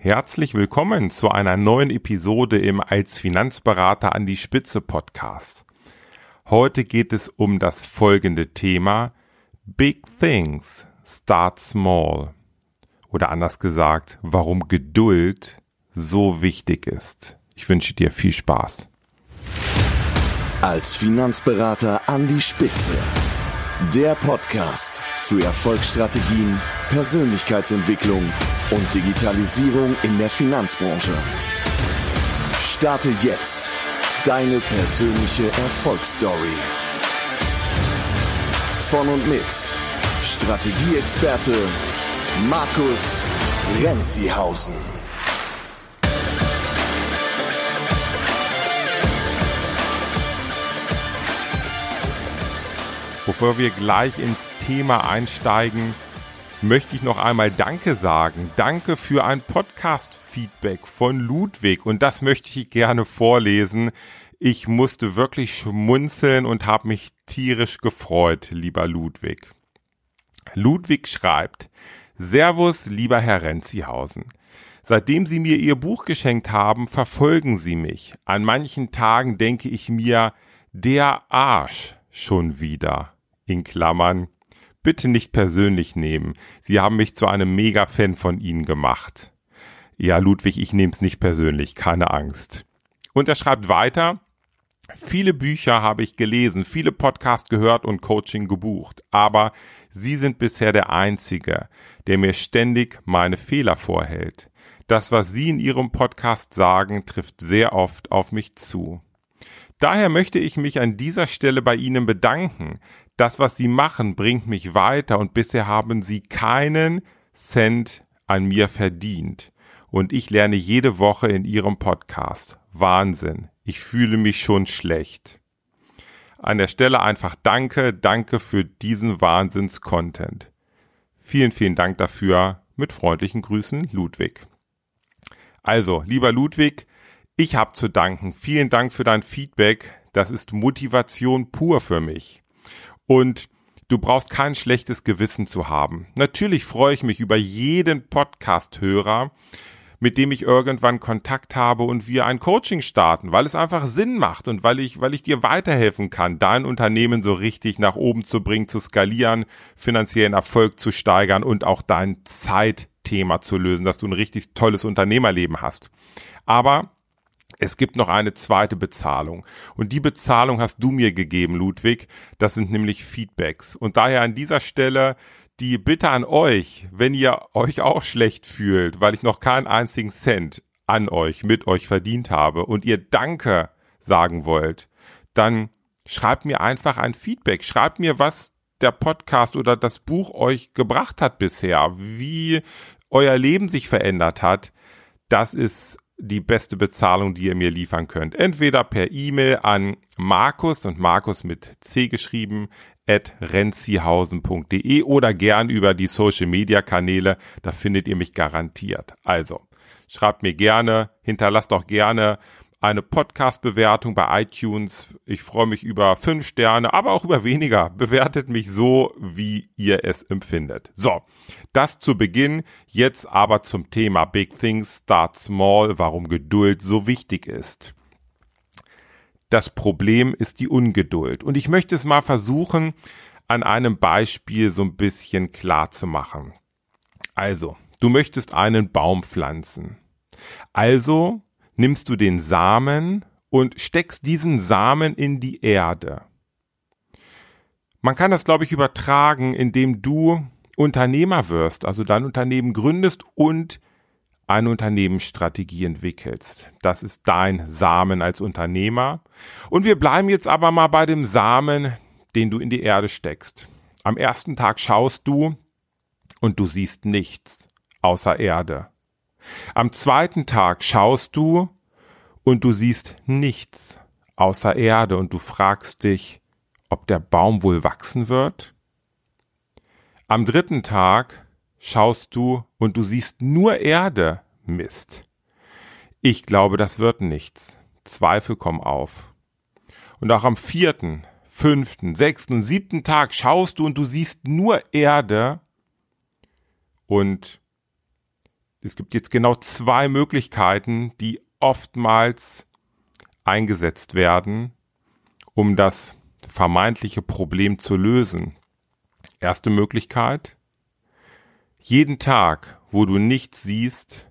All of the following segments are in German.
Herzlich willkommen zu einer neuen Episode im Als Finanzberater an die Spitze Podcast. Heute geht es um das folgende Thema Big Things Start Small. Oder anders gesagt, warum Geduld so wichtig ist. Ich wünsche dir viel Spaß. Als Finanzberater an die Spitze. Der Podcast für Erfolgsstrategien, Persönlichkeitsentwicklung und Digitalisierung in der Finanzbranche. Starte jetzt deine persönliche Erfolgsstory. Von und mit Strategieexperte Markus Renzihausen. Bevor wir gleich ins Thema einsteigen, möchte ich noch einmal Danke sagen. Danke für ein Podcast-Feedback von Ludwig und das möchte ich gerne vorlesen. Ich musste wirklich schmunzeln und habe mich tierisch gefreut, lieber Ludwig. Ludwig schreibt, Servus, lieber Herr Renzihausen. Seitdem Sie mir Ihr Buch geschenkt haben, verfolgen Sie mich. An manchen Tagen denke ich mir, der Arsch schon wieder in Klammern, bitte nicht persönlich nehmen. Sie haben mich zu einem Mega-Fan von Ihnen gemacht. Ja, Ludwig, ich nehme es nicht persönlich, keine Angst. Und er schreibt weiter, viele Bücher habe ich gelesen, viele Podcasts gehört und Coaching gebucht, aber Sie sind bisher der Einzige, der mir ständig meine Fehler vorhält. Das, was Sie in Ihrem Podcast sagen, trifft sehr oft auf mich zu. Daher möchte ich mich an dieser Stelle bei Ihnen bedanken, das, was sie machen, bringt mich weiter und bisher haben sie keinen Cent an mir verdient. Und ich lerne jede Woche in ihrem Podcast. Wahnsinn. Ich fühle mich schon schlecht. An der Stelle einfach danke, danke für diesen Wahnsinns-Content. Vielen, vielen Dank dafür. Mit freundlichen Grüßen, Ludwig. Also, lieber Ludwig, ich habe zu danken. Vielen Dank für dein Feedback. Das ist Motivation pur für mich. Und du brauchst kein schlechtes Gewissen zu haben. Natürlich freue ich mich über jeden Podcast-Hörer, mit dem ich irgendwann Kontakt habe und wir ein Coaching starten, weil es einfach Sinn macht und weil ich, weil ich dir weiterhelfen kann, dein Unternehmen so richtig nach oben zu bringen, zu skalieren, finanziellen Erfolg zu steigern und auch dein Zeitthema zu lösen, dass du ein richtig tolles Unternehmerleben hast. Aber es gibt noch eine zweite Bezahlung. Und die Bezahlung hast du mir gegeben, Ludwig. Das sind nämlich Feedbacks. Und daher an dieser Stelle die Bitte an euch, wenn ihr euch auch schlecht fühlt, weil ich noch keinen einzigen Cent an euch, mit euch verdient habe und ihr Danke sagen wollt, dann schreibt mir einfach ein Feedback. Schreibt mir, was der Podcast oder das Buch euch gebracht hat bisher, wie euer Leben sich verändert hat. Das ist die beste Bezahlung, die ihr mir liefern könnt. Entweder per E-Mail an Markus und Markus mit C geschrieben at renzihausen.de oder gern über die Social Media Kanäle, da findet ihr mich garantiert. Also, schreibt mir gerne, hinterlasst auch gerne eine Podcast-Bewertung bei iTunes. Ich freue mich über fünf Sterne, aber auch über weniger. Bewertet mich so, wie ihr es empfindet. So, das zu Beginn. Jetzt aber zum Thema Big Things Start Small, warum Geduld so wichtig ist. Das Problem ist die Ungeduld. Und ich möchte es mal versuchen, an einem Beispiel so ein bisschen klar zu machen. Also, du möchtest einen Baum pflanzen. Also nimmst du den Samen und steckst diesen Samen in die Erde. Man kann das, glaube ich, übertragen, indem du Unternehmer wirst, also dein Unternehmen gründest und eine Unternehmensstrategie entwickelst. Das ist dein Samen als Unternehmer. Und wir bleiben jetzt aber mal bei dem Samen, den du in die Erde steckst. Am ersten Tag schaust du und du siehst nichts außer Erde. Am zweiten Tag schaust du und du siehst nichts außer Erde und du fragst dich, ob der Baum wohl wachsen wird? Am dritten Tag schaust du und du siehst nur Erde. Mist. Ich glaube, das wird nichts. Zweifel kommen auf. Und auch am vierten, fünften, sechsten und siebten Tag schaust du und du siehst nur Erde und es gibt jetzt genau zwei Möglichkeiten, die oftmals eingesetzt werden, um das vermeintliche Problem zu lösen. Erste Möglichkeit. Jeden Tag, wo du nichts siehst,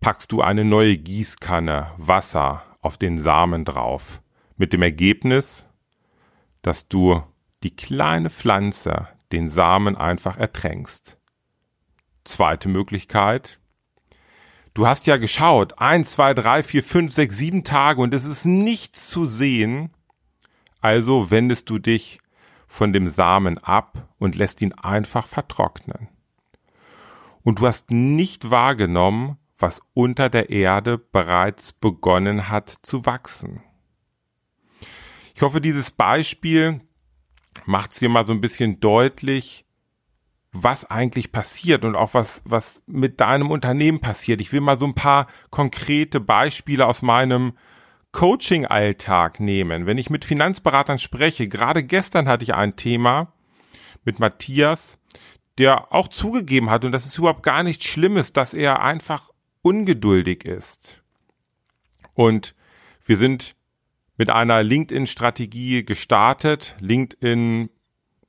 packst du eine neue Gießkanne Wasser auf den Samen drauf. Mit dem Ergebnis, dass du die kleine Pflanze, den Samen einfach ertränkst. Zweite Möglichkeit. Du hast ja geschaut, eins, zwei, drei, vier, fünf, sechs, sieben Tage und es ist nichts zu sehen. Also wendest du dich von dem Samen ab und lässt ihn einfach vertrocknen. Und du hast nicht wahrgenommen, was unter der Erde bereits begonnen hat zu wachsen. Ich hoffe, dieses Beispiel macht es dir mal so ein bisschen deutlich, was eigentlich passiert und auch was, was mit deinem Unternehmen passiert. Ich will mal so ein paar konkrete Beispiele aus meinem Coaching-Alltag nehmen. Wenn ich mit Finanzberatern spreche, gerade gestern hatte ich ein Thema mit Matthias, der auch zugegeben hat, und das ist überhaupt gar nichts Schlimmes, dass er einfach ungeduldig ist. Und wir sind mit einer LinkedIn-Strategie gestartet. LinkedIn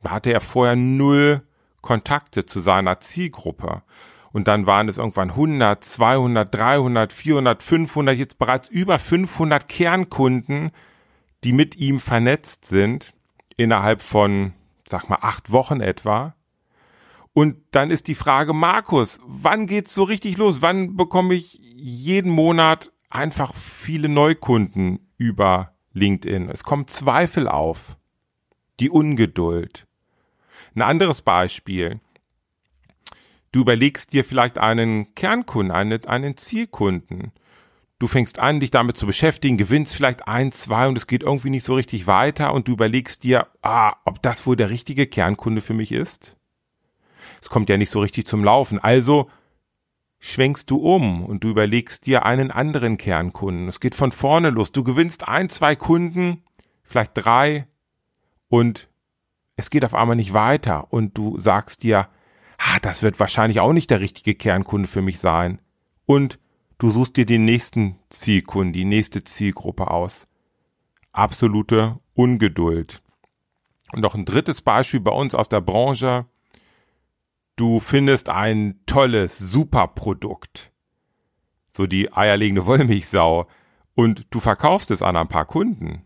hatte er vorher null Kontakte zu seiner Zielgruppe. Und dann waren es irgendwann 100, 200, 300, 400, 500, jetzt bereits über 500 Kernkunden, die mit ihm vernetzt sind, innerhalb von, sag mal, acht Wochen etwa. Und dann ist die Frage, Markus, wann geht's so richtig los? Wann bekomme ich jeden Monat einfach viele Neukunden über LinkedIn? Es kommt Zweifel auf. Die Ungeduld. Ein anderes Beispiel. Du überlegst dir vielleicht einen Kernkunden, einen, einen Zielkunden. Du fängst an, dich damit zu beschäftigen, gewinnst vielleicht ein, zwei und es geht irgendwie nicht so richtig weiter und du überlegst dir, ah, ob das wohl der richtige Kernkunde für mich ist? es kommt ja nicht so richtig zum Laufen. Also schwenkst du um und du überlegst dir einen anderen Kernkunden. Es geht von vorne los. Du gewinnst ein, zwei Kunden, vielleicht drei und es geht auf einmal nicht weiter und du sagst dir, ah, das wird wahrscheinlich auch nicht der richtige Kernkunde für mich sein. Und du suchst dir den nächsten Zielkunden, die nächste Zielgruppe aus. Absolute Ungeduld. Und noch ein drittes Beispiel bei uns aus der Branche du findest ein tolles, super Produkt. So die eierlegende Wollmilchsau. Und du verkaufst es an ein paar Kunden.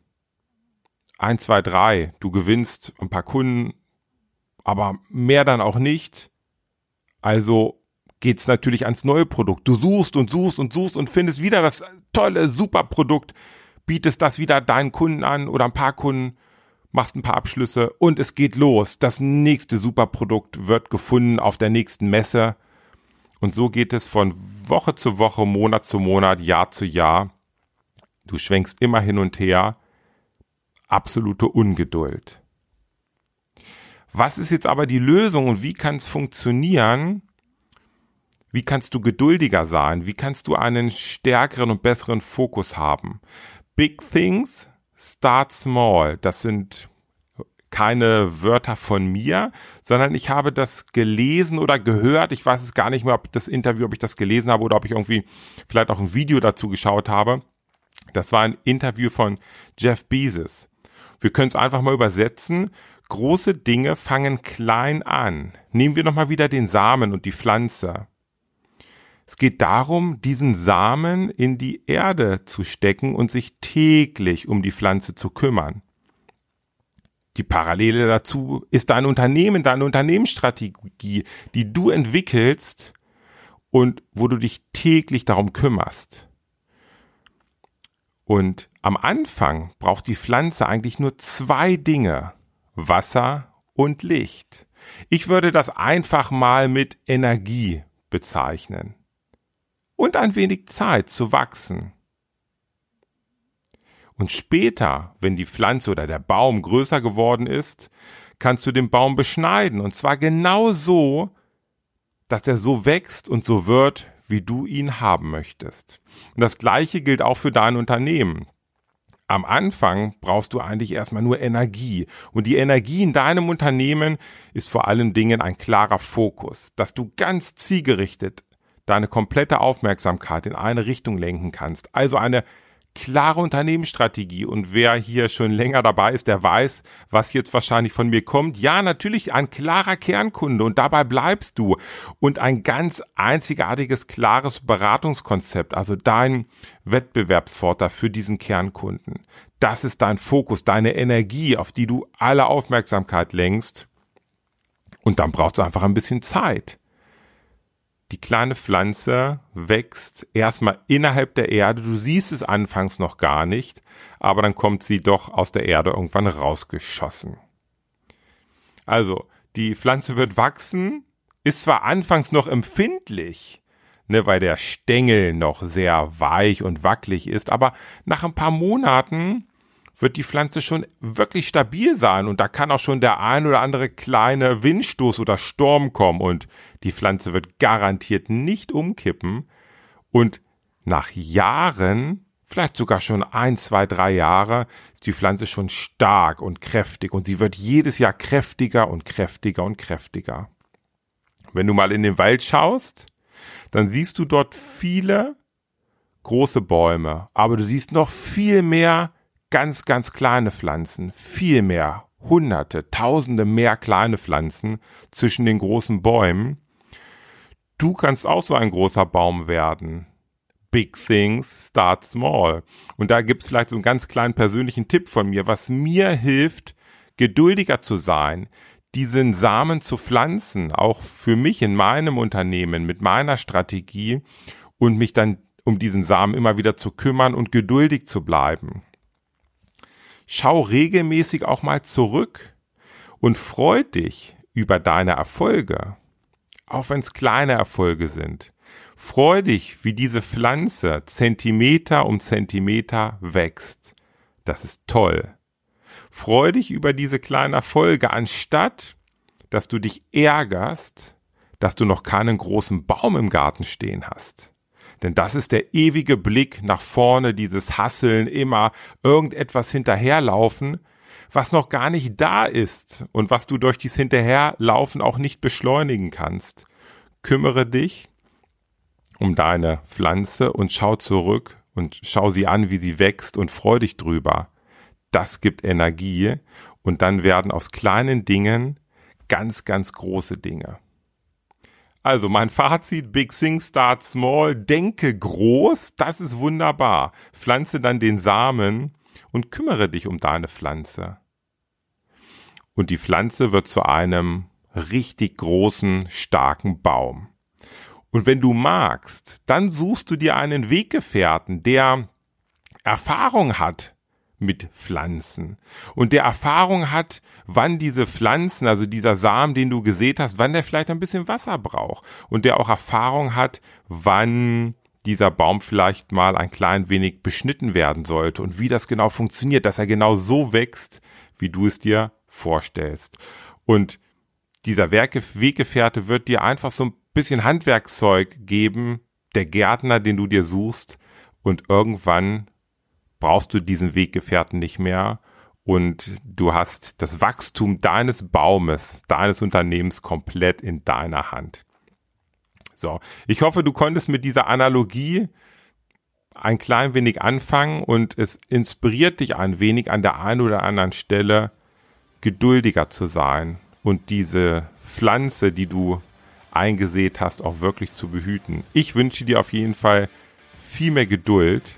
Eins, zwei, drei. Du gewinnst ein paar Kunden, aber mehr dann auch nicht. Also geht's natürlich ans neue Produkt. Du suchst und suchst und suchst und findest wieder das tolle, super Produkt, bietest das wieder deinen Kunden an oder ein paar Kunden machst ein paar Abschlüsse und es geht los. Das nächste Superprodukt wird gefunden auf der nächsten Messe. Und so geht es von Woche zu Woche, Monat zu Monat, Jahr zu Jahr. Du schwenkst immer hin und her. Absolute Ungeduld. Was ist jetzt aber die Lösung und wie kann es funktionieren? Wie kannst du geduldiger sein? Wie kannst du einen stärkeren und besseren Fokus haben? Big Things Start Small. Das sind keine Wörter von mir, sondern ich habe das gelesen oder gehört. Ich weiß es gar nicht mehr, ob das Interview, ob ich das gelesen habe oder ob ich irgendwie vielleicht auch ein Video dazu geschaut habe. Das war ein Interview von Jeff Bezos. Wir können es einfach mal übersetzen. Große Dinge fangen klein an. Nehmen wir nochmal wieder den Samen und die Pflanze. Es geht darum, diesen Samen in die Erde zu stecken und sich täglich um die Pflanze zu kümmern. Die Parallele dazu ist dein Unternehmen, deine Unternehmensstrategie, die du entwickelst und wo du dich täglich darum kümmerst. Und am Anfang braucht die Pflanze eigentlich nur zwei Dinge, Wasser und Licht. Ich würde das einfach mal mit Energie bezeichnen und ein wenig Zeit zu wachsen. Und später, wenn die Pflanze oder der Baum größer geworden ist, kannst du den Baum beschneiden und zwar genau so, dass er so wächst und so wird, wie du ihn haben möchtest. Und das gleiche gilt auch für dein Unternehmen. Am Anfang brauchst du eigentlich erstmal nur Energie. Und die Energie in deinem Unternehmen ist vor allen Dingen ein klarer Fokus, dass du ganz zielgerichtet deine komplette Aufmerksamkeit in eine Richtung lenken kannst. Also eine klare Unternehmensstrategie. Und wer hier schon länger dabei ist, der weiß, was jetzt wahrscheinlich von mir kommt. Ja, natürlich ein klarer Kernkunde und dabei bleibst du. Und ein ganz einzigartiges, klares Beratungskonzept, also dein Wettbewerbsvorteil für diesen Kernkunden. Das ist dein Fokus, deine Energie, auf die du alle Aufmerksamkeit lenkst. Und dann braucht es einfach ein bisschen Zeit. Die kleine Pflanze wächst erstmal innerhalb der Erde. Du siehst es anfangs noch gar nicht, aber dann kommt sie doch aus der Erde irgendwann rausgeschossen. Also, die Pflanze wird wachsen, ist zwar anfangs noch empfindlich, ne, weil der Stängel noch sehr weich und wackelig ist, aber nach ein paar Monaten wird die Pflanze schon wirklich stabil sein. Und da kann auch schon der ein oder andere kleine Windstoß oder Sturm kommen. Und die Pflanze wird garantiert nicht umkippen. Und nach Jahren, vielleicht sogar schon ein, zwei, drei Jahre, ist die Pflanze schon stark und kräftig. Und sie wird jedes Jahr kräftiger und kräftiger und kräftiger. Wenn du mal in den Wald schaust, dann siehst du dort viele große Bäume, aber du siehst noch viel mehr ganz, ganz kleine Pflanzen, viel mehr, hunderte, tausende mehr kleine Pflanzen zwischen den großen Bäumen. Du kannst auch so ein großer Baum werden. Big things start small. Und da gibt's vielleicht so einen ganz kleinen persönlichen Tipp von mir, was mir hilft, geduldiger zu sein, diesen Samen zu pflanzen, auch für mich in meinem Unternehmen mit meiner Strategie und mich dann um diesen Samen immer wieder zu kümmern und geduldig zu bleiben. Schau regelmäßig auch mal zurück und freu dich über deine Erfolge, auch wenn es kleine Erfolge sind. Freu dich, wie diese Pflanze Zentimeter um Zentimeter wächst. Das ist toll. Freu dich über diese kleinen Erfolge, anstatt dass du dich ärgerst, dass du noch keinen großen Baum im Garten stehen hast. Denn das ist der ewige Blick nach vorne, dieses Hasseln, immer irgendetwas hinterherlaufen, was noch gar nicht da ist und was du durch dies Hinterherlaufen auch nicht beschleunigen kannst. Kümmere dich um deine Pflanze und schau zurück und schau sie an, wie sie wächst und freu dich drüber. Das gibt Energie und dann werden aus kleinen Dingen ganz, ganz große Dinge. Also mein Fazit, Big Thing Start Small, denke groß, das ist wunderbar. Pflanze dann den Samen und kümmere dich um deine Pflanze. Und die Pflanze wird zu einem richtig großen, starken Baum. Und wenn du magst, dann suchst du dir einen Weggefährten, der Erfahrung hat mit Pflanzen und der Erfahrung hat, wann diese Pflanzen, also dieser Samen, den du gesät hast, wann der vielleicht ein bisschen Wasser braucht und der auch Erfahrung hat, wann dieser Baum vielleicht mal ein klein wenig beschnitten werden sollte und wie das genau funktioniert, dass er genau so wächst, wie du es dir vorstellst. Und dieser Weggefährte wird dir einfach so ein bisschen Handwerkszeug geben, der Gärtner, den du dir suchst, und irgendwann brauchst du diesen Weggefährten nicht mehr und du hast das Wachstum deines Baumes, deines Unternehmens komplett in deiner Hand. So, ich hoffe, du konntest mit dieser Analogie ein klein wenig anfangen und es inspiriert dich ein wenig an der einen oder anderen Stelle geduldiger zu sein und diese Pflanze, die du eingesät hast, auch wirklich zu behüten. Ich wünsche dir auf jeden Fall viel mehr Geduld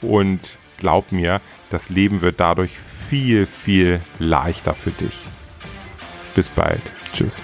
und glaub mir, das Leben wird dadurch viel, viel leichter für dich. Bis bald. Tschüss.